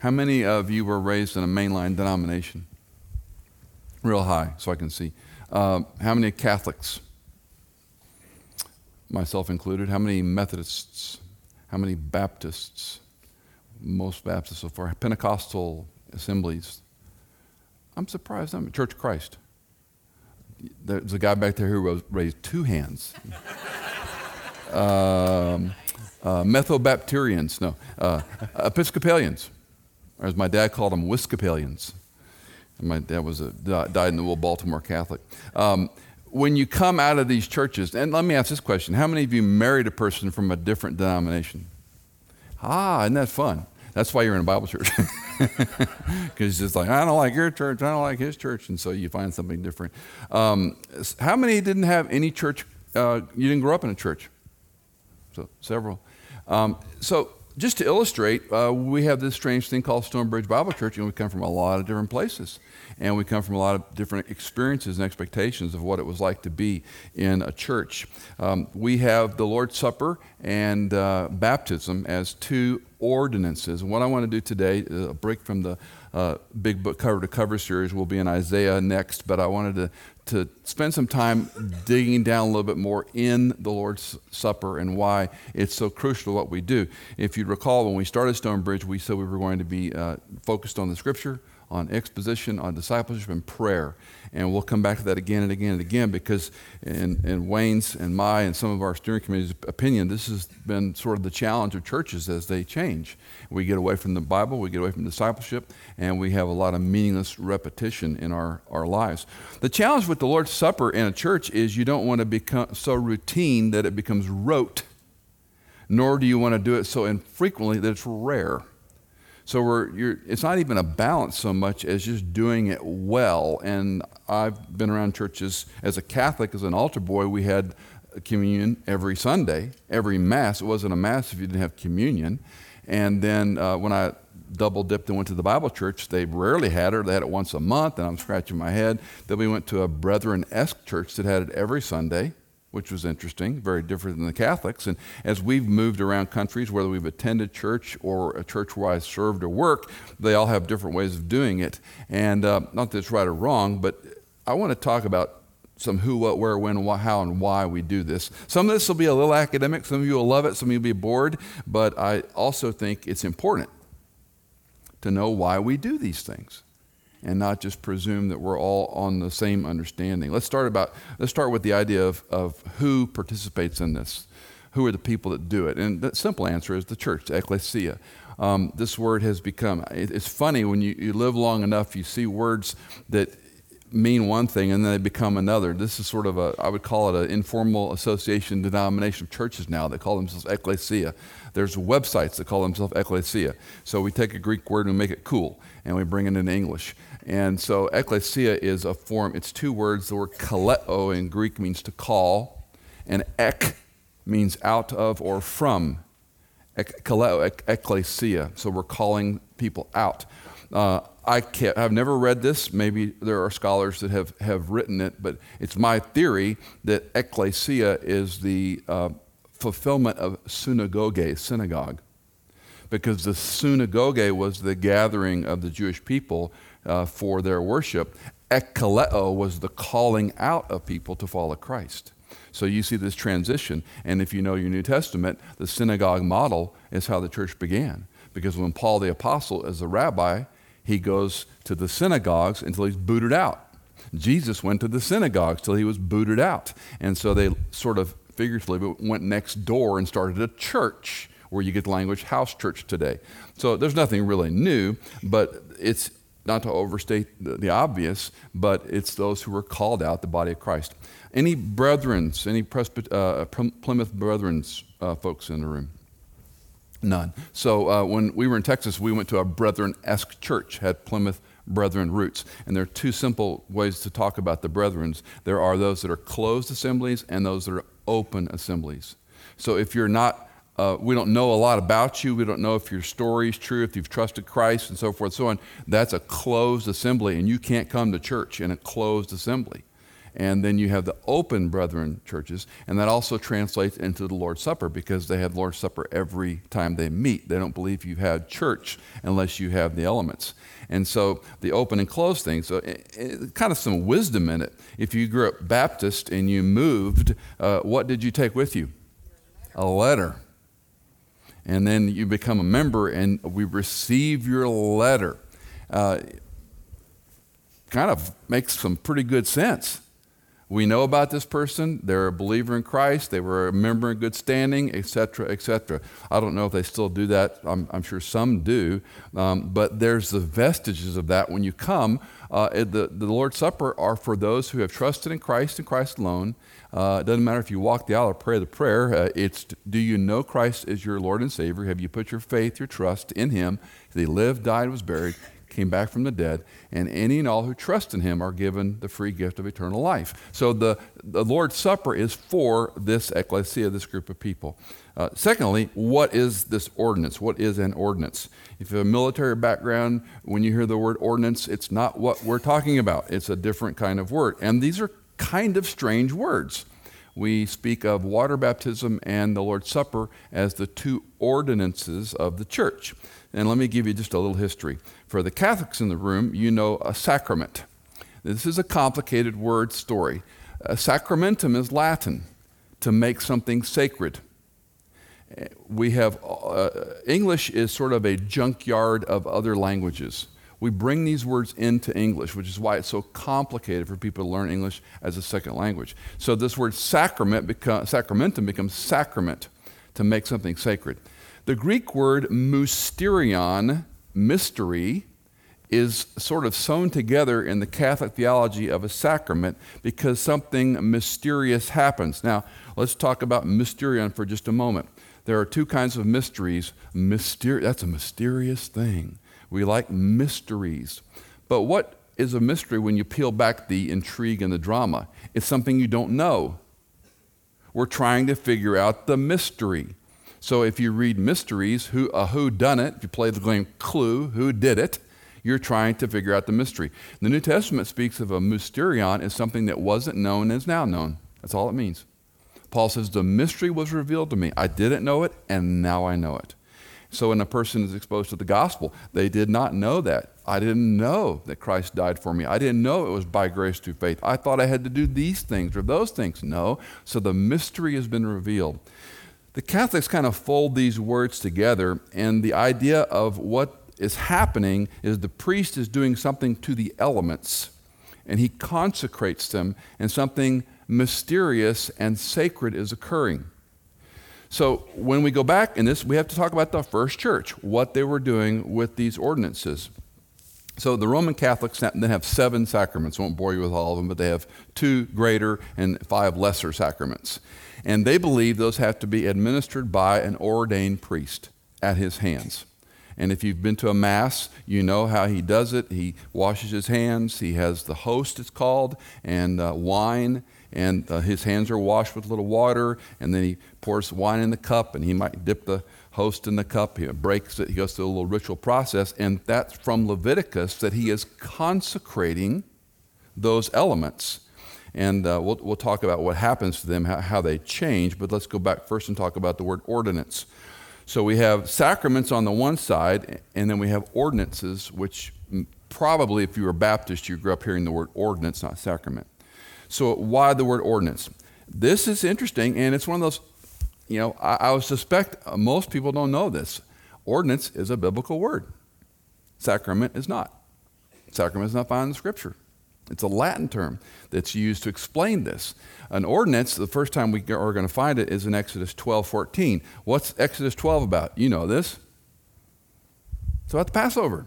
How many of you were raised in a mainline denomination? Real high, so I can see. Uh, how many Catholics? Myself included. How many Methodists? How many Baptists? Most Baptists so far. Pentecostal assemblies. I'm surprised. I'm Church of Christ. There's a guy back there who raised two hands. um, uh, no, uh, Episcopalians or as my dad called them, Wiscopalians. And my dad was a, died in the Will Baltimore Catholic. Um, when you come out of these churches, and let me ask this question How many of you married a person from a different denomination? Ah, isn't that fun? That's why you're in a Bible church. Because it's like, I don't like your church, I don't like his church. And so you find something different. Um, how many didn't have any church? Uh, you didn't grow up in a church? So, several. Um, so, just to illustrate, uh, we have this strange thing called Stonebridge Bible Church, and we come from a lot of different places. And we come from a lot of different experiences and expectations of what it was like to be in a church. Um, we have the Lord's Supper and uh, baptism as two ordinances. And what I want to do today, a break from the uh, big book cover to cover series, will be in Isaiah next, but I wanted to to spend some time digging down a little bit more in the Lord's Supper and why it's so crucial what we do. If you recall, when we started Stonebridge, we said we were going to be uh, focused on the Scripture, on exposition, on discipleship, and prayer. And we'll come back to that again and again and again because, in, in Wayne's and my and some of our steering committee's opinion, this has been sort of the challenge of churches as they change. We get away from the Bible, we get away from discipleship, and we have a lot of meaningless repetition in our, our lives. The challenge with the Lord's Supper in a church is you don't want to become so routine that it becomes rote, nor do you want to do it so infrequently that it's rare. So we're, it's not even a balance so much as just doing it well. And I've been around churches as a Catholic, as an altar boy, we had communion every Sunday, every Mass. It wasn't a Mass if you didn't have communion. And then uh, when I double dipped and went to the Bible church, they rarely had it. They had it once a month, and I'm scratching my head. Then we went to a Brethren esque church that had it every Sunday which was interesting, very different than the Catholics. And as we've moved around countries, whether we've attended church or a church where I served or work, they all have different ways of doing it. And uh, not that it's right or wrong, but I want to talk about some who, what, where, when, why, how, and why we do this. Some of this will be a little academic. Some of you will love it. Some of you will be bored. But I also think it's important to know why we do these things and not just presume that we're all on the same understanding. Let's start about let's start with the idea of, of who participates in this. Who are the people that do it? And the simple answer is the church, ecclesia. Um, this word has become, it's funny when you, you live long enough, you see words that mean one thing and then they become another. This is sort of a, I would call it an informal association denomination of churches now that call themselves ecclesia. There's websites that call themselves ecclesia. So we take a Greek word and we make it cool and we bring it into English. And so ecclesia is a form, it's two words. The word kaleo in Greek means to call, and ek means out of or from. Kaleo, ecclesia. So we're calling people out. Uh, I can't, I've never read this. Maybe there are scholars that have, have written it, but it's my theory that ecclesia is the uh, fulfillment of synagogue, synagogue. Because the synagogue was the gathering of the Jewish people uh, for their worship. Ekkaleo was the calling out of people to follow Christ. So you see this transition. And if you know your New Testament, the synagogue model is how the church began. Because when Paul the Apostle is a rabbi, he goes to the synagogues until he's booted out. Jesus went to the synagogues till he was booted out. And so they sort of figuratively went next door and started a church where you get the language house church today. So there's nothing really new, but it's not to overstate the, the obvious, but it's those who were called out, the body of Christ. Any brethrens, any Presbyt- uh, Plymouth brethrens uh, folks in the room? None. So uh, when we were in Texas, we went to a brethren esque church, had Plymouth brethren roots. And there are two simple ways to talk about the brethrens there are those that are closed assemblies and those that are open assemblies. So if you're not uh, we don't know a lot about you. We don't know if your story is true, if you've trusted Christ, and so forth and so on. That's a closed assembly, and you can't come to church in a closed assembly. and then you have the open brethren churches, and that also translates into the Lord's Supper because they have Lord's Supper every time they meet. They don't believe you have church unless you have the elements. And so the open and closed thing, so it, it, kind of some wisdom in it. If you grew up Baptist and you moved, uh, what did you take with you? A letter. And then you become a member and we receive your letter. Uh, kind of makes some pretty good sense. We know about this person. They're a believer in Christ. They were a member in good standing, etc., etc. I don't know if they still do that. I'm, I'm sure some do. Um, but there's the vestiges of that when you come. Uh, the, the Lord's Supper are for those who have trusted in Christ and Christ alone. Uh, it doesn't matter if you walk the aisle or pray the prayer. Uh, it's do you know Christ as your Lord and Savior? Have you put your faith, your trust in Him? He lived, died, was buried came back from the dead, and any and all who trust in him are given the free gift of eternal life. So the, the Lord's Supper is for this ecclesia, this group of people. Uh, secondly, what is this ordinance? What is an ordinance? If you have a military background, when you hear the word ordinance, it's not what we're talking about. It's a different kind of word. And these are kind of strange words. We speak of water baptism and the Lord's Supper as the two ordinances of the church. And let me give you just a little history. For the Catholics in the room, you know a sacrament. This is a complicated word story. A sacramentum is Latin, to make something sacred. We have, uh, English is sort of a junkyard of other languages. We bring these words into English, which is why it's so complicated for people to learn English as a second language. So this word sacrament become, sacramentum becomes sacrament, to make something sacred. The Greek word mysterion, mystery, is sort of sewn together in the Catholic theology of a sacrament because something mysterious happens. Now, let's talk about mysterion for just a moment. There are two kinds of mysteries. Myster- that's a mysterious thing. We like mysteries. But what is a mystery when you peel back the intrigue and the drama? It's something you don't know. We're trying to figure out the mystery. So if you read mysteries, who, a who done it, if you play the game Clue, who did it, you're trying to figure out the mystery. The New Testament speaks of a mysterion as something that wasn't known and is now known. That's all it means. Paul says, The mystery was revealed to me. I didn't know it, and now I know it. So when a person is exposed to the gospel, they did not know that. I didn't know that Christ died for me. I didn't know it was by grace through faith. I thought I had to do these things or those things. No. So the mystery has been revealed. The Catholics kind of fold these words together, and the idea of what is happening is the priest is doing something to the elements, and he consecrates them, and something mysterious and sacred is occurring. So when we go back in this, we have to talk about the first church, what they were doing with these ordinances. So the Roman Catholics then have seven sacraments. I won't bore you with all of them, but they have two greater and five lesser sacraments. And they believe those have to be administered by an ordained priest at his hands. And if you've been to a Mass, you know how he does it. He washes his hands, he has the host, it's called, and uh, wine, and uh, his hands are washed with a little water, and then he pours wine in the cup, and he might dip the host in the cup. He breaks it, he goes through a little ritual process, and that's from Leviticus that he is consecrating those elements and uh, we'll, we'll talk about what happens to them, how, how they change. But let's go back first and talk about the word ordinance. So we have sacraments on the one side, and then we have ordinances, which probably, if you were Baptist, you grew up hearing the word ordinance, not sacrament. So why the word ordinance? This is interesting, and it's one of those, you know, I, I would suspect uh, most people don't know this. Ordinance is a biblical word, sacrament is not. Sacrament is not found in Scripture. It's a Latin term that's used to explain this. An ordinance, the first time we are going to find it is in Exodus 12 14. What's Exodus 12 about? You know this. It's about the Passover.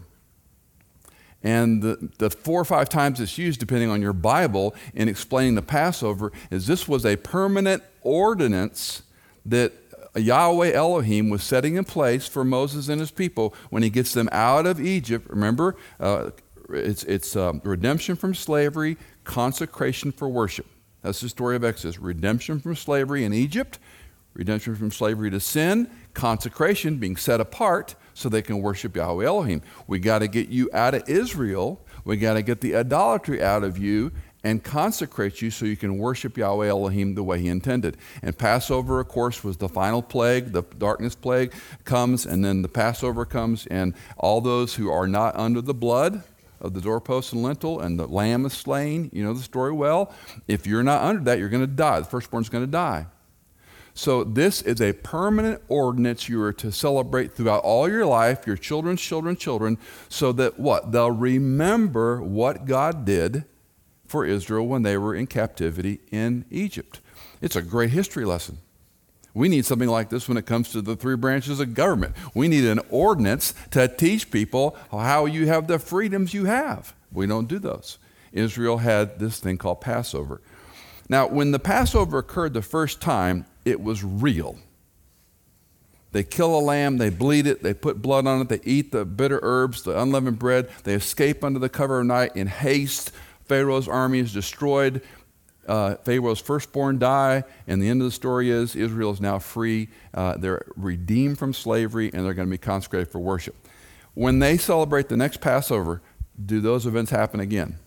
And the, the four or five times it's used, depending on your Bible, in explaining the Passover, is this was a permanent ordinance that Yahweh Elohim was setting in place for Moses and his people when he gets them out of Egypt. Remember, uh, it's, it's um, redemption from slavery, consecration for worship. That's the story of Exodus. Redemption from slavery in Egypt, redemption from slavery to sin, consecration, being set apart so they can worship Yahweh Elohim. We got to get you out of Israel. We got to get the idolatry out of you and consecrate you so you can worship Yahweh Elohim the way He intended. And Passover, of course, was the final plague. The darkness plague comes, and then the Passover comes, and all those who are not under the blood of the doorpost and lintel, and the lamb is slain. You know the story well. If you're not under that, you're going to die. The firstborn's going to die. So, this is a permanent ordinance you are to celebrate throughout all your life, your children's children's children, so that what? They'll remember what God did for Israel when they were in captivity in Egypt. It's a great history lesson. We need something like this when it comes to the three branches of government. We need an ordinance to teach people how you have the freedoms you have. We don't do those. Israel had this thing called Passover. Now, when the Passover occurred the first time, it was real. They kill a lamb, they bleed it, they put blood on it, they eat the bitter herbs, the unleavened bread, they escape under the cover of night in haste. Pharaoh's army is destroyed uh, Pharaoh's firstborn die, and the end of the story is Israel is now free. Uh, they're redeemed from slavery, and they're going to be consecrated for worship. When they celebrate the next Passover, do those events happen again?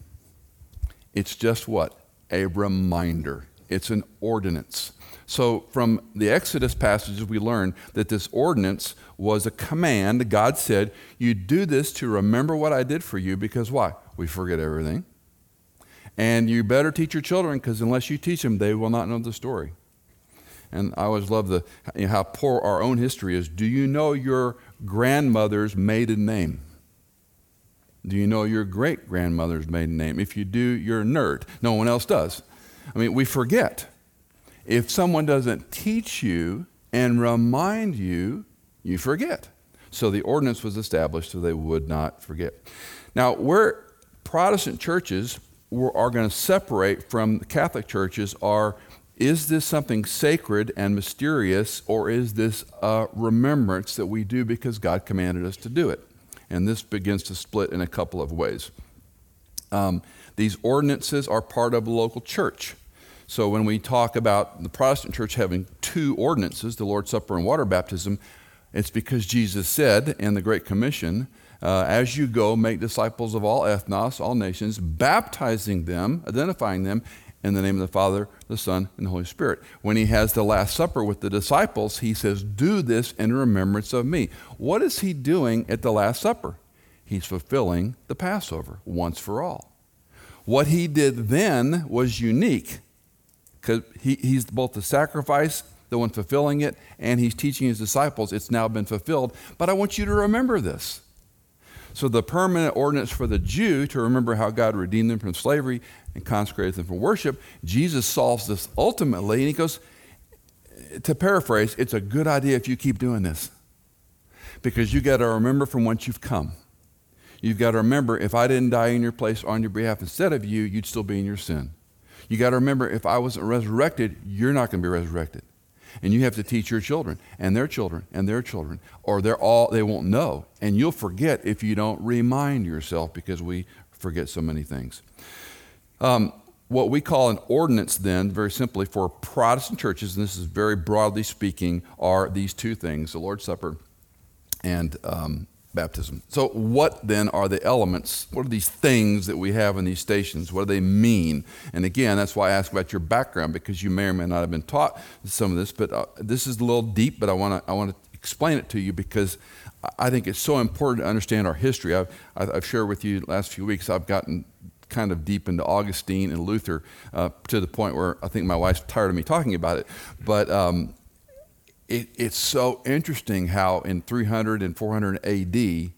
It's just what? A reminder. It's an ordinance. So, from the Exodus passages, we learn that this ordinance was a command. God said, You do this to remember what I did for you because why? We forget everything. And you better teach your children because unless you teach them, they will not know the story. And I always love the, you know, how poor our own history is. Do you know your grandmother's maiden name? Do you know your great grandmother's maiden name? If you do, you're a nerd. No one else does. I mean, we forget. If someone doesn't teach you and remind you, you forget. So the ordinance was established so they would not forget. Now, where Protestant churches are going to separate from Catholic churches are is this something sacred and mysterious, or is this a remembrance that we do because God commanded us to do it? And this begins to split in a couple of ways. Um, these ordinances are part of a local church. So when we talk about the Protestant church having two ordinances, the Lord's Supper and water baptism, it's because Jesus said in the Great Commission, uh, as you go, make disciples of all ethnos, all nations, baptizing them, identifying them in the name of the Father, the Son, and the Holy Spirit. When he has the Last Supper with the disciples, he says, Do this in remembrance of me. What is he doing at the Last Supper? He's fulfilling the Passover once for all. What he did then was unique because he, he's both the sacrifice, the one fulfilling it, and he's teaching his disciples it's now been fulfilled. But I want you to remember this. So, the permanent ordinance for the Jew to remember how God redeemed them from slavery and consecrated them for worship, Jesus solves this ultimately. And he goes, to paraphrase, it's a good idea if you keep doing this. Because you got to remember from whence you've come. You've got to remember if I didn't die in your place on your behalf instead of you, you'd still be in your sin. You got to remember if I wasn't resurrected, you're not going to be resurrected. And you have to teach your children and their children and their children or they're all they won't know. And you'll forget if you don't remind yourself because we forget so many things. Um, what we call an ordinance then very simply for protestant churches and this is very broadly speaking are these two things the lord's supper and um, baptism. So, what then are the elements? What are these things that we have in these stations? What do they mean? And again, that's why I ask about your background because you may or may not have been taught some of this. But uh, this is a little deep, but I want to I want to explain it to you because I think it's so important to understand our history. I've, I've shared with you the last few weeks. I've gotten kind of deep into Augustine and Luther uh, to the point where I think my wife's tired of me talking about it. But um, it, it's so interesting how in 300 and 400 AD,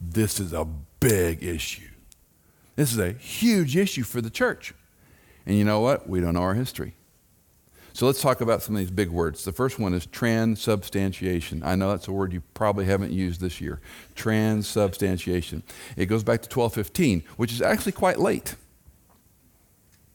this is a big issue. This is a huge issue for the church. And you know what? We don't know our history. So let's talk about some of these big words. The first one is transubstantiation. I know that's a word you probably haven't used this year. Transubstantiation. It goes back to 1215, which is actually quite late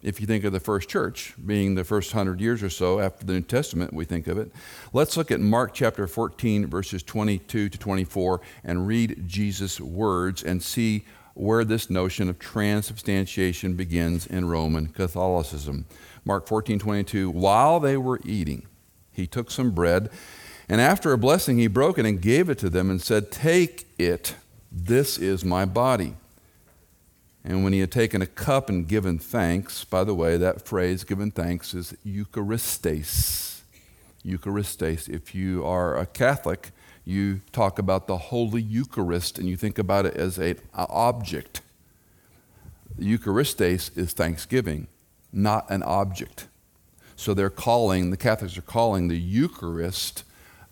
if you think of the first church being the first hundred years or so after the New Testament, we think of it. Let's look at Mark chapter 14, verses 22 to 24, and read Jesus' words and see where this notion of transubstantiation begins in Roman Catholicism. Mark 14, 22, while they were eating, he took some bread, and after a blessing, he broke it and gave it to them and said, Take it, this is my body And when he had taken a cup and given thanks, by the way, that phrase, given thanks, is Eucharistes. Eucharistes. If you are a Catholic, you talk about the Holy Eucharist and you think about it as an object. Eucharistes is thanksgiving, not an object. So they're calling, the Catholics are calling the Eucharist,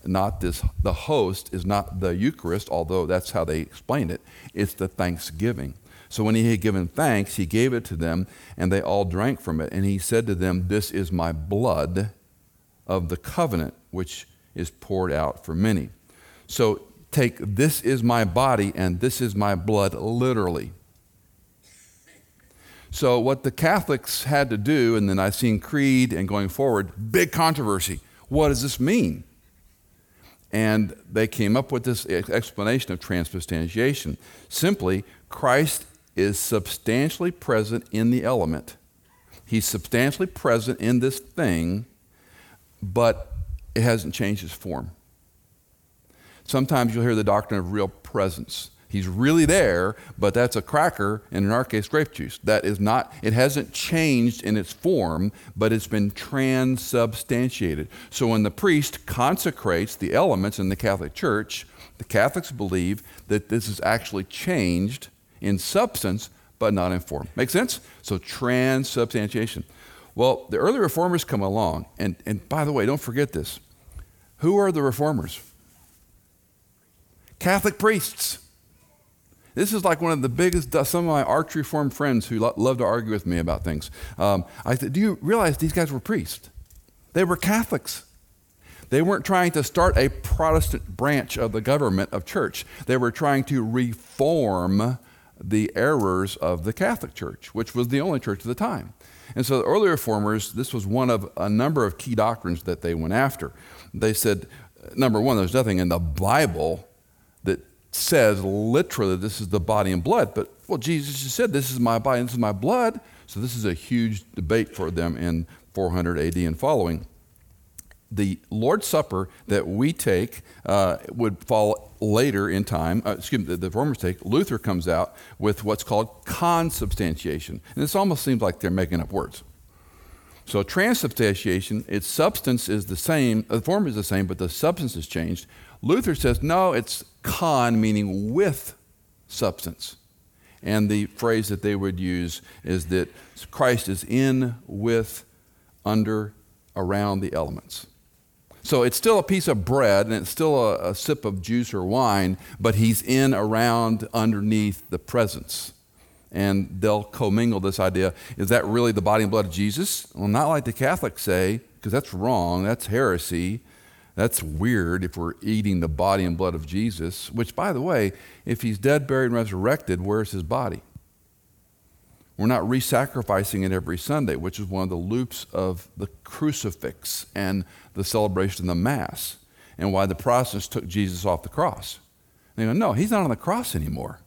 not this, the host is not the Eucharist, although that's how they explain it. It's the thanksgiving. So when he had given thanks, he gave it to them, and they all drank from it. And he said to them, This is my blood of the covenant, which is poured out for many. So take this is my body and this is my blood literally. So, what the Catholics had to do in the Nicene Creed and going forward, big controversy. What does this mean? And they came up with this explanation of transubstantiation. Simply, Christ is substantially present in the element. He's substantially present in this thing, but it hasn't changed his form. Sometimes you'll hear the doctrine of real presence. He's really there, but that's a cracker, and in our case, grape juice. That is not, it hasn't changed in its form, but it's been transubstantiated. So when the priest consecrates the elements in the Catholic Church, the Catholics believe that this is actually changed in substance, but not in form. Make sense? So transubstantiation. Well, the early reformers come along, and, and by the way, don't forget this. Who are the reformers? Catholic priests. This is like one of the biggest, some of my arch reform friends who lo- love to argue with me about things. Um, I said, Do you realize these guys were priests? They were Catholics. They weren't trying to start a Protestant branch of the government of church. They were trying to reform the errors of the Catholic Church, which was the only church at the time. And so the early reformers, this was one of a number of key doctrines that they went after. They said, number one, there's nothing in the Bible that says literally this is the body and blood, but well, Jesus just said this is my body this is my blood. So this is a huge debate for them in 400 AD and following the Lord's Supper that we take uh, would fall later in time. Uh, excuse me, the, the reformers take. Luther comes out with what's called consubstantiation. And this almost seems like they're making up words. So transubstantiation, its substance is the same, the form is the same, but the substance has changed. Luther says, no, it's con, meaning with substance. And the phrase that they would use is that Christ is in, with, under, around the elements. So it's still a piece of bread and it's still a, a, sip of juice or wine, but he's in, around, underneath the presence. And they'll commingle this idea is that really the body and blood of Jesus? Well, not like the Catholics say, because that's wrong, that's heresy. That's weird if we're eating the body and blood of Jesus, which, by the way, if he's dead, buried, and resurrected, where's his body? We're not re sacrificing it every Sunday, which is one of the loops of the crucifix and the celebration of the Mass, and why the Protestants took Jesus off the cross. They go, no, he's not on the cross anymore.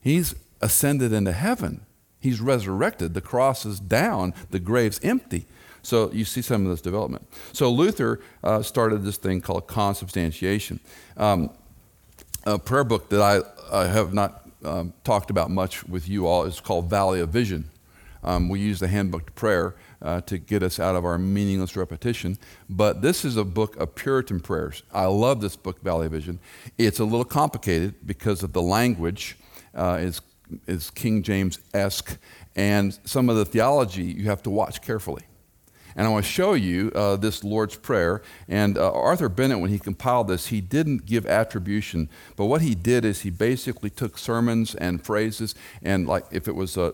He's ascended into heaven. He's resurrected. The cross is down, the grave's empty. So you see some of this development. So Luther uh, started this thing called consubstantiation. Um, a prayer book that I, I have not um, talked about much with you all is called Valley of Vision. Um, we use the handbook to prayer uh, to get us out of our meaningless repetition. But this is a book of Puritan prayers. I love this book, Valley of Vision. It's a little complicated because of the language uh, is, is King James esque, and some of the theology you have to watch carefully. And I want to show you uh, this Lord's Prayer. And uh, Arthur Bennett, when he compiled this, he didn't give attribution, but what he did is he basically took sermons and phrases, and like if it was uh,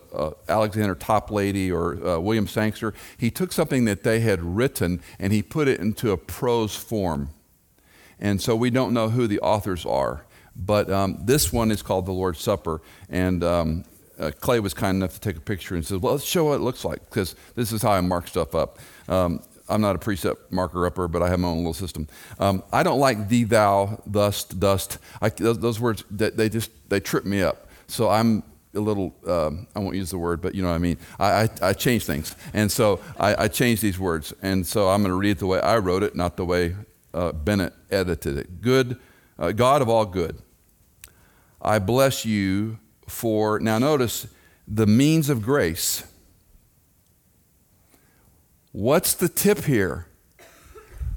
Alexander Toplady or William Sangster, he took something that they had written and he put it into a prose form. And so we don't know who the authors are. But um, this one is called The Lord's Supper. And um, uh, Clay was kind enough to take a picture and said, Well, let's show what it looks like, because this is how I mark stuff up. Um, I'm not a precept marker upper, but I have my own little system. Um, I don't like thee, thou, thus, dust. I, those, those, words, they just they trip me up. So I'm a little, um, I won't use the word, but you know what I mean. I, I, I change things. And so I, I change these words. And so I'm going to read it the way I wrote it, not the way uh, Bennett edited it. Good, uh, God of all good, I bless you for, now notice, the means of grace. What's the tip here?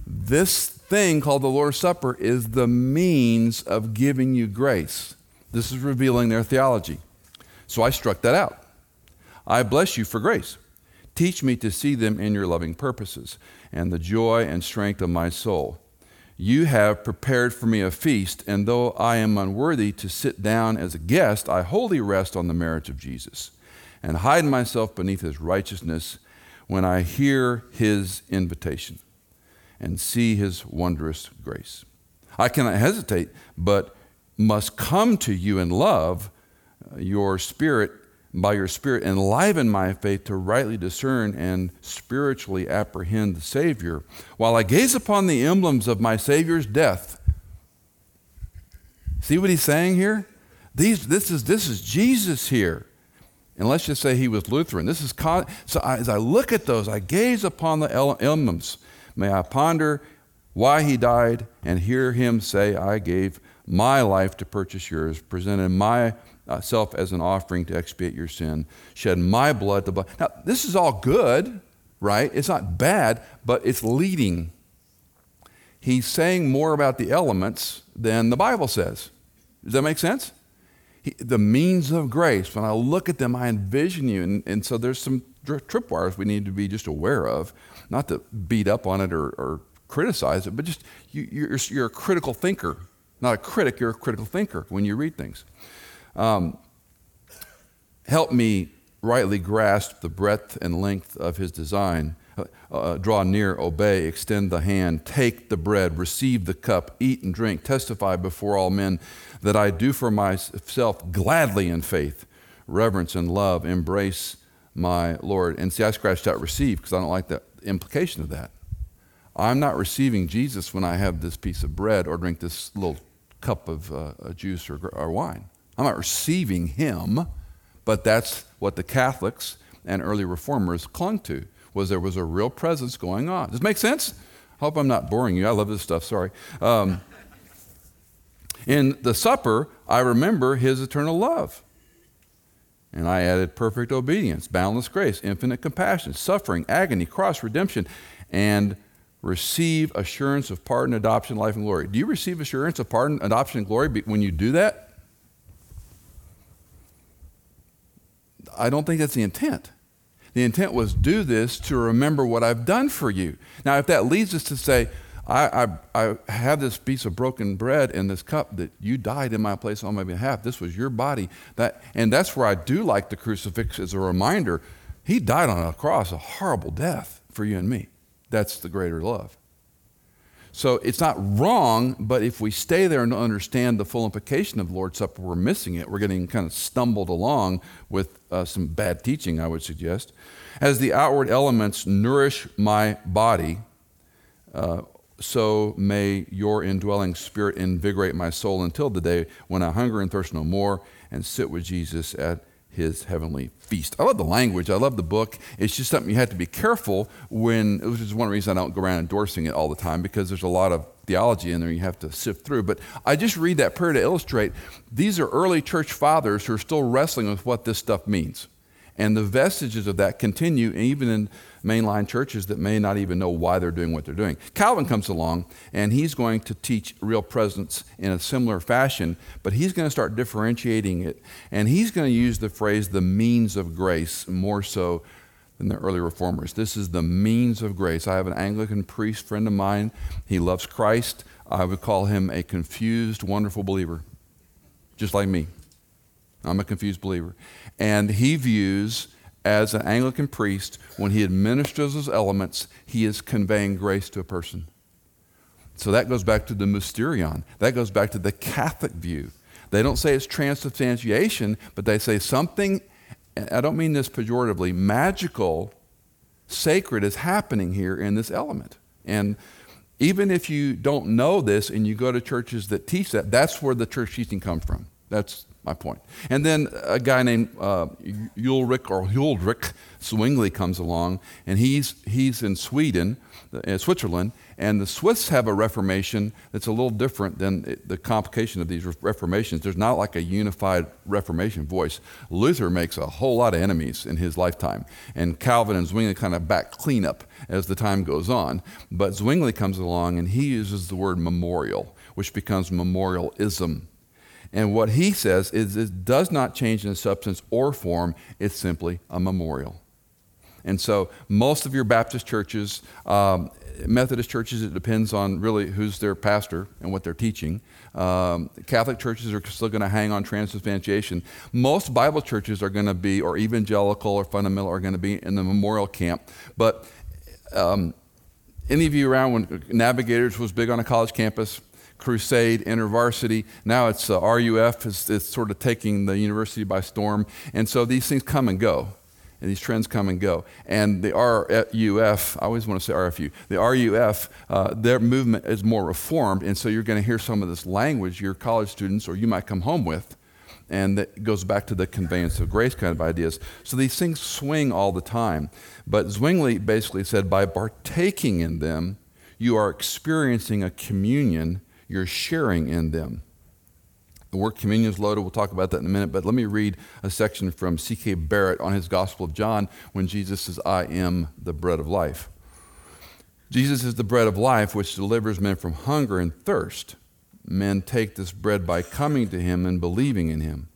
This thing called the Lord's Supper is the means of giving you grace. This is revealing their theology. So I struck that out. I bless you for grace. Teach me to see them in your loving purposes and the joy and strength of my soul. You have prepared for me a feast, and though I am unworthy to sit down as a guest, I wholly rest on the merits of Jesus and hide myself beneath his righteousness when I hear his invitation and see his wondrous grace. I cannot hesitate, but must come to you in love, uh, your spirit, by your spirit, enliven my faith to rightly discern and spiritually apprehend the Savior, while I gaze upon the emblems of my Savior's death. See what he's saying here? These, this, is, this is Jesus here. And let's just say he was Lutheran. This is con- so I, as I look at those, I gaze upon the emblems. May I ponder why he died and hear him say, I gave my life to purchase yours, presented myself uh, as an offering to expiate your sin, shed my blood to blood. Now, this is all good, right? It's not bad, but it's leading. He's saying more about the elements than the Bible says. Does that make sense? He, the means of grace, when I look at them, I envision you. And, and so there's some tripwires we need to be just aware of, not to beat up on it or, or criticize it, but just you, you're, you're a critical thinker. Not a critic, you're a critical thinker when you read things. Um, help me rightly grasp the breadth and length of his design. Uh, uh, draw near, obey, extend the hand, take the bread, receive the cup, eat and drink, testify before all men that I do for myself gladly in faith, reverence and love, embrace my Lord. And see, I scratched out receive because I don't like the implication of that. I'm not receiving Jesus when I have this piece of bread or drink this little cup of uh, juice or, or wine. I'm not receiving him, but that's what the Catholics and early reformers clung to was there was a real presence going on. Does it make sense? I hope I'm not boring you. I love this stuff. Sorry. Um, in the supper, I remember his eternal love. And I added perfect obedience, boundless grace, infinite compassion, suffering, agony, cross, redemption, and receive assurance of pardon, adoption, life, and glory. Do you receive assurance of pardon, adoption, and glory when you do that? I don't think that's the intent. The intent was do this to remember what I've done for you. Now, if that leads us to say, I, I, I have this piece of broken bread in this cup that you died in my place on my behalf. This was your body. That, and that's where I do like the crucifix as a reminder. He died on a cross, a horrible death for you and me. That's the greater love. So it's not wrong, but if we stay there and don't understand the full implication of Lord's Supper, we're missing it. We're getting kind of stumbled along with uh, some bad teaching, I would suggest. As the outward elements nourish my body, uh, so may your indwelling spirit invigorate my soul until the day when I hunger and thirst no more and sit with Jesus at his heavenly feast. I love the language. I love the book. It's just something you have to be careful when, which is one reason I don't go around endorsing it all the time because there's a lot of theology in there you have to sift through. But I just read that prayer to illustrate these are early church fathers who are still wrestling with what this stuff means. And the vestiges of that continue even in mainline churches that may not even know why they're doing what they're doing. Calvin comes along and he's going to teach real presence in a similar fashion, but he's going to start differentiating it. And he's going to use the phrase the means of grace more so than the early reformers. This is the means of grace. I have an Anglican priest friend of mine. He loves Christ. I would call him a confused, wonderful believer, just like me. I'm a confused believer. And he views, as an Anglican priest, when he administers those elements, he is conveying grace to a person. So that goes back to the mysterion. That goes back to the Catholic view. They don't say it's transubstantiation, but they say something, I don't mean this pejoratively, magical, sacred is happening here in this element. And even if you don't know this and you go to churches that teach that, that's where the church teaching comes from. That's my point. And then a guy named uh, Ulrich or Huldrych Zwingli comes along, and he's, he's in Sweden, in uh, Switzerland, and the Swiss have a Reformation that's a little different than the complication of these Reformations. There's not like a unified Reformation voice. Luther makes a whole lot of enemies in his lifetime, and Calvin and Zwingli kind of back clean up as the time goes on. But Zwingli comes along and he uses the word memorial, which becomes memorialism. And what he says is it does not change in substance or form, it's simply a memorial. And so, most of your Baptist churches, um, Methodist churches, it depends on really who's their pastor and what they're teaching. Um, Catholic churches are still going to hang on transubstantiation. Most Bible churches are going to be, or evangelical or fundamental, are going to be in the memorial camp. But um, any of you around when Navigators was big on a college campus? Crusade, InterVarsity. Now it's uh, RUF is sort of taking the university by storm. And so these things come and go. And these trends come and go. And the RUF, I always want to say RFU, the RUF, uh, their movement is more reformed. And so you're going to hear some of this language your college students or you might come home with. And that goes back to the conveyance of grace kind of ideas. So these things swing all the time. But Zwingli basically said by partaking in them, you are experiencing a communion, you're sharing in them. The word communion is loaded. We'll talk about that in a minute. But let me read a section from C.K. Barrett on his Gospel of John when Jesus says, I am the bread of life. Jesus is the bread of life which delivers men from hunger and thirst. Men take this bread by coming to him and believing in him.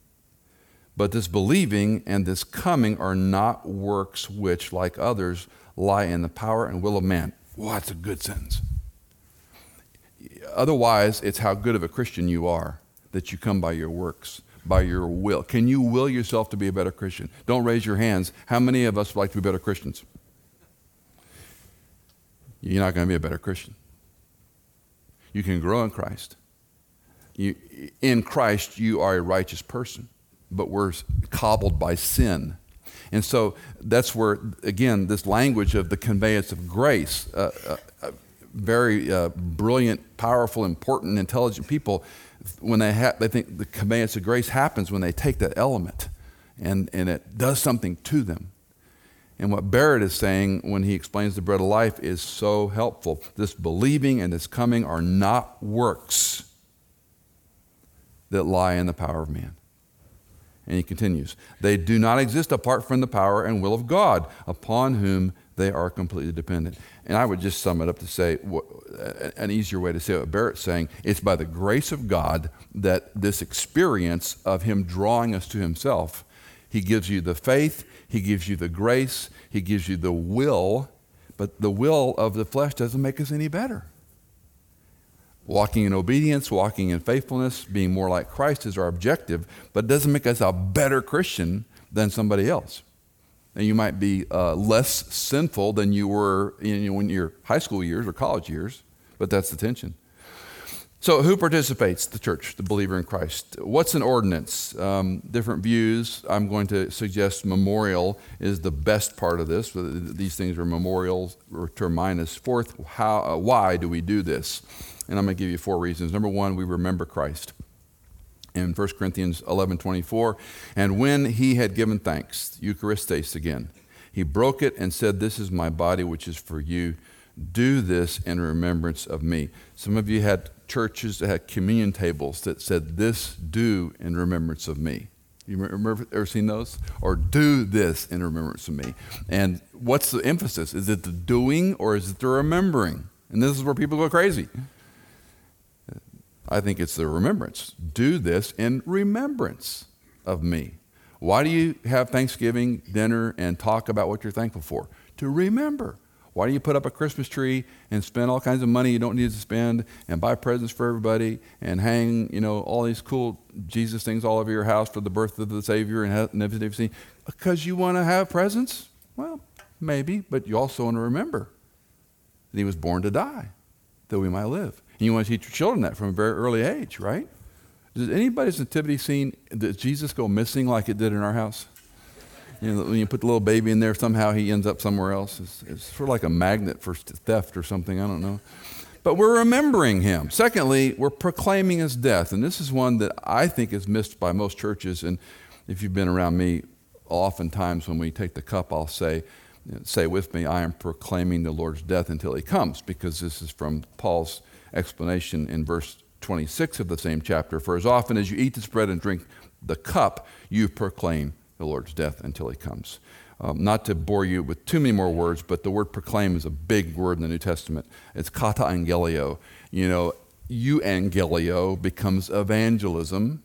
But this believing and this coming are not works which, like others, lie in the power and will of man. Well, that's a good sentence. Otherwise, it's how good of a Christian you are that you come by your works, by your will. Can you will yourself to be a better Christian? Don't raise your hands. How many of us would like to be better Christians? You're not going to be a better Christian. You can grow in Christ. You, in Christ, you are a righteous person, but we're cobbled by sin. And so that's where, again, this language of the conveyance of grace, uh, uh, uh very uh, brilliant, powerful, important, intelligent people when they, ha- they think the conveyance of grace happens when they take that element and, and it does something to them. And what Barrett is saying when he explains the bread of life is so helpful. This believing and this coming are not works that lie in the power of man. And he continues, they do not exist apart from the power and will of God, upon whom they are completely dependent. And I would just sum it up to say an easier way to say what Barrett's saying it's by the grace of God that this experience of Him drawing us to Himself, He gives you the faith, He gives you the grace, He gives you the will, but the will of the flesh doesn't make us any better. Walking in obedience, walking in faithfulness, being more like Christ is our objective, but it doesn't make us a better Christian than somebody else. And you might be uh, less sinful than you were in, in your high school years or college years, but that's the tension. So, who participates? The church, the believer in Christ. What's an ordinance? Um, different views. I'm going to suggest memorial is the best part of this. These things are memorials to remind us. Fourth, how, uh, why do we do this? And I'm going to give you four reasons. Number one, we remember Christ in 1 Corinthians 11 24. And when he had given thanks, Eucharistes again, he broke it and said, This is my body, which is for you. Do this in remembrance of me. Some of you had churches that had communion tables that said, This do in remembrance of me. You remember ever seen those? Or do this in remembrance of me. And what's the emphasis? Is it the doing or is it the remembering? And this is where people go crazy. I think it's the remembrance. Do this in remembrance of me. Why do you have Thanksgiving dinner and talk about what you're thankful for? To remember. Why do you put up a Christmas tree and spend all kinds of money you don't need to spend and buy presents for everybody and hang, you know, all these cool Jesus things all over your house for the birth of the Savior and everything? Because you want to have presents? Well, maybe, but you also want to remember that He was born to die, that we might live. And you want to teach your children that from a very early age, right? Does anybody's nativity scene, does Jesus go missing like it did in our house? You know, when you put the little baby in there, somehow he ends up somewhere else. It's, it's sort of like a magnet for theft or something. I don't know. but we're remembering him. Secondly, we're proclaiming his death. And this is one that I think is missed by most churches. And if you've been around me, oftentimes when we take the cup, I'll say, say with me, I am proclaiming the Lord's death until he comes, because this is from Paul's explanation in verse 26 of the same chapter. For as often as you eat this bread and drink the cup, you proclaim the Lord's death until he comes. Um, not to bore you with too many more words, but the word proclaim is a big word in the New Testament. It's kata angelio. You know, euangelio becomes evangelism.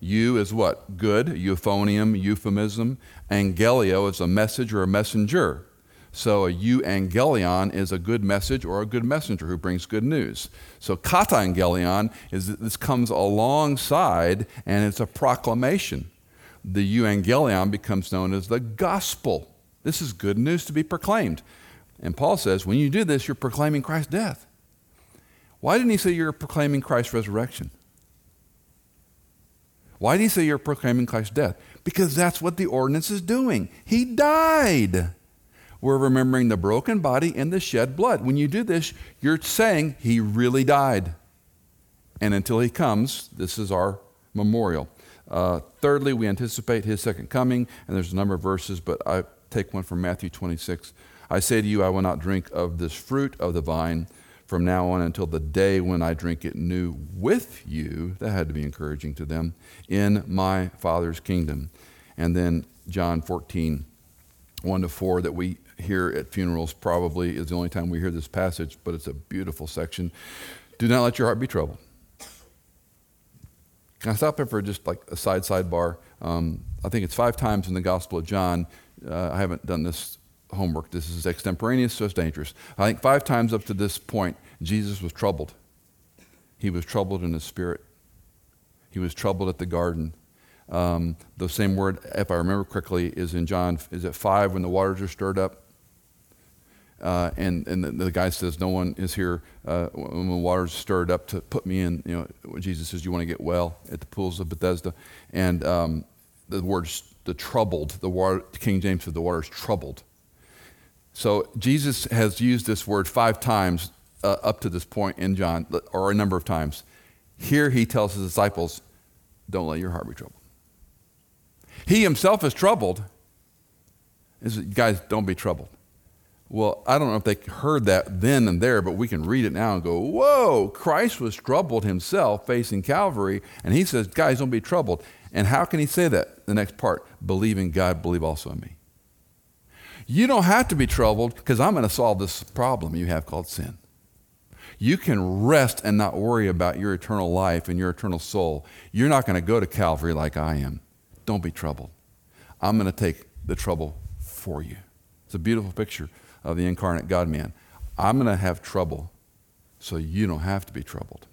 You is what? Good, euphonium, euphemism. Angelio is a message or a messenger. So a euangelion is a good message or a good messenger who brings good news. So kata angelion is this comes alongside and it's a proclamation the euangelion becomes known as the gospel. This is good news to be proclaimed. And Paul says, when you do this, you're proclaiming Christ's death. Why didn't he say you're proclaiming Christ's resurrection? Why did he say you're proclaiming Christ's death? Because that's what the ordinance is doing. He died. We're remembering the broken body and the shed blood. When you do this, you're saying he really died. And until he comes, this is our memorial. Uh, thirdly, we anticipate his second coming, and there's a number of verses, but I take one from Matthew 26. I say to you, I will not drink of this fruit of the vine from now on until the day when I drink it new with you. That had to be encouraging to them in my Father's kingdom. And then John 14, 1 to 4, that we hear at funerals probably is the only time we hear this passage, but it's a beautiful section. Do not let your heart be troubled. Can I stop there for just like a side sidebar? Um, I think it's five times in the Gospel of John. Uh, I haven't done this homework. This is extemporaneous, so it's dangerous. I think five times up to this point, Jesus was troubled. He was troubled in his spirit. He was troubled at the garden. Um, the same word, if I remember correctly, is in John. Is it five when the waters are stirred up? Uh, and and the, the, guy says, No one is here uh, when the water's stirred up to put me in. You know, Jesus says, You want to get well at the pools of Bethesda. And um, the word, the troubled, the water, King James said the water is troubled. So Jesus has used this word five times uh, up to this point in John, or a number of times. Here he tells his disciples, Don't let your heart be troubled. He himself is troubled. He says, Guys, don't be troubled. Well, I don't know if they heard that then and there, but we can read it now and go, Whoa, Christ was troubled himself facing Calvary. And he says, Guys, don't be troubled. And how can he say that? The next part believe in God, believe also in me. You don't have to be troubled because I'm going to solve this problem you have called sin. You can rest and not worry about your eternal life and your eternal soul. You're not going to go to Calvary like I am. Don't be troubled. I'm going to take the trouble for you. It's a beautiful picture of the incarnate God man. I'm going to have trouble so you don't have to be troubled.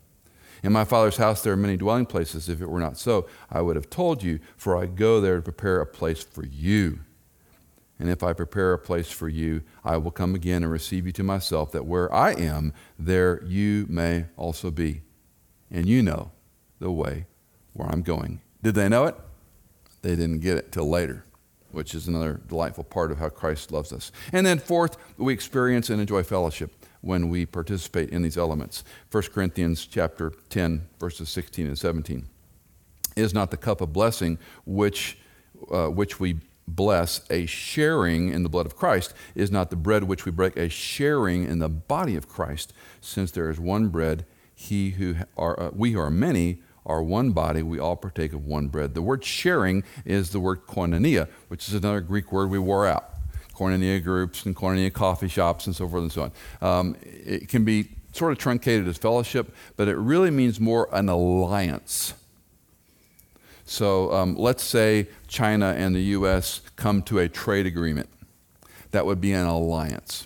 In my Father's house there are many dwelling places. If it were not so, I would have told you, for I go there to prepare a place for you. And if I prepare a place for you, I will come again and receive you to myself, that where I am, there you may also be. And you know the way where I'm going. Did they know it? They didn't get it till later which is another delightful part of how Christ loves us. And then, fourth, we experience and enjoy fellowship when we participate in these elements. 1 Corinthians chapter 10, verses 16 and 17. Is not the cup of blessing which, uh, which we bless a sharing in the blood of Christ? Is not the bread which we break a sharing in the body of Christ? Since there is one bread, he who are, uh, we who are many are one body, we all partake of one bread. The word sharing is the word koinonia, which is another Greek word we wore out. Koinonia groups and koinonia coffee shops and so forth and so on. Um, it can be sort of truncated as fellowship, but it really means more an alliance. So um, let's say China and the U.S. come to a trade agreement. That would be an alliance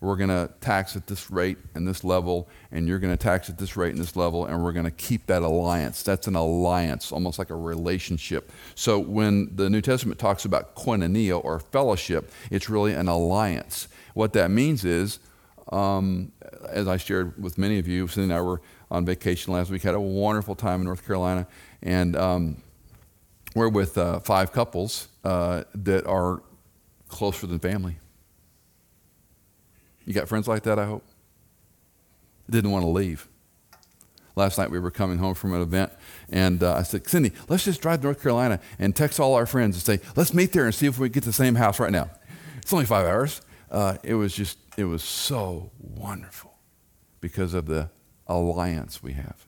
we're going to tax at this rate and this level, and you're going to tax at this rate and this level, and we're going to keep that alliance. That's an alliance, almost like a relationship. So when the New Testament talks about koinonia or fellowship, it's really an alliance. What that means is, um, as I shared with many of you, Cindy and I were on vacation last week, had a wonderful time in North Carolina, and um, we're with uh, five couples uh, that are closer than family. You got friends like that, I hope? didn't want to leave. Last night we were coming home from an event, and uh, I said, Cindy, let's just drive to North Carolina and text all our friends and say, let's meet there and see if we can get the same house right now. It's only five hours. Uh, it was just, it was so wonderful because of the alliance we have.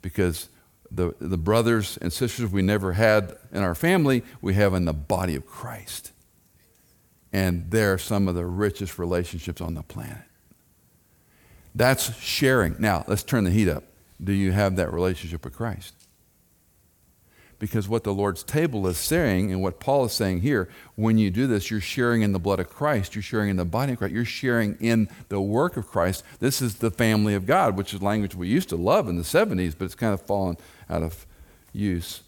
Because the, the brothers and sisters we never had in our family, we have in the body of Christ. And they're some of the richest relationships on the planet. That's sharing. Now, let's turn the heat up. Do you have that relationship with Christ? Because what the Lord's table is saying, and what Paul is saying here, when you do this, you're sharing in the blood of Christ, you're sharing in the body of Christ, you're sharing in the work of Christ. This is the family of God, which is language we used to love in the 70s, but it's kind of fallen out of use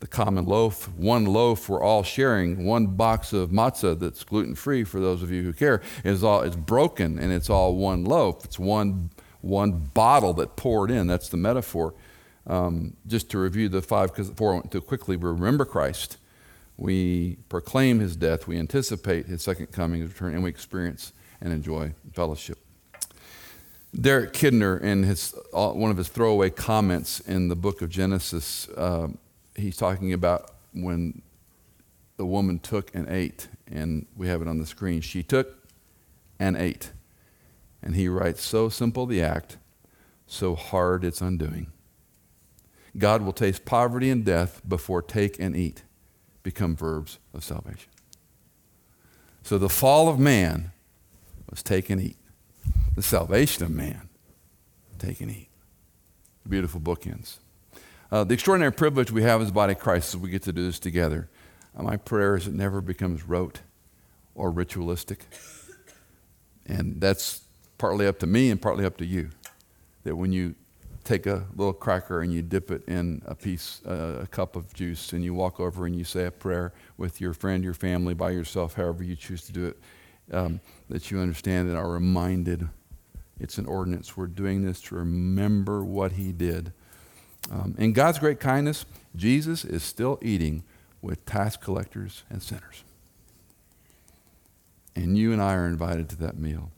the common loaf, one loaf we're all sharing, one box of matzah that's gluten free for those of you who care, is all it's broken and it's all one loaf. It's one one bottle that poured in. That's the metaphor. Um, just to review the five, because I went too quickly, we remember Christ. We proclaim his death. We anticipate his second coming, his return, and we experience and enjoy fellowship. Derek Kidner, in his, uh, one of his throwaway comments in the book of Genesis, uh, he's talking about when the woman took and ate, and we have it on the screen. She took and ate. And he writes, So simple the act, so hard its undoing. God will taste poverty and death before take and eat become verbs of salvation. So the fall of man was take and eat. The salvation of man, take and eat. Beautiful bookends. Uh, the extraordinary privilege we have as body of Christ is we get to do this together. Uh, my prayer is it never becomes rote or ritualistic. And that's partly up to me and partly up to you. That when you take a little cracker and you dip it in a piece, uh, a cup of juice, and you walk over and you say a prayer with your friend, your family, by yourself, however you choose to do it, um, that you understand and are reminded it's an ordinance. We're doing this to remember what he did um, in God's great kindness, Jesus is still eating with tax collectors and sinners. And you and I are invited to that meal.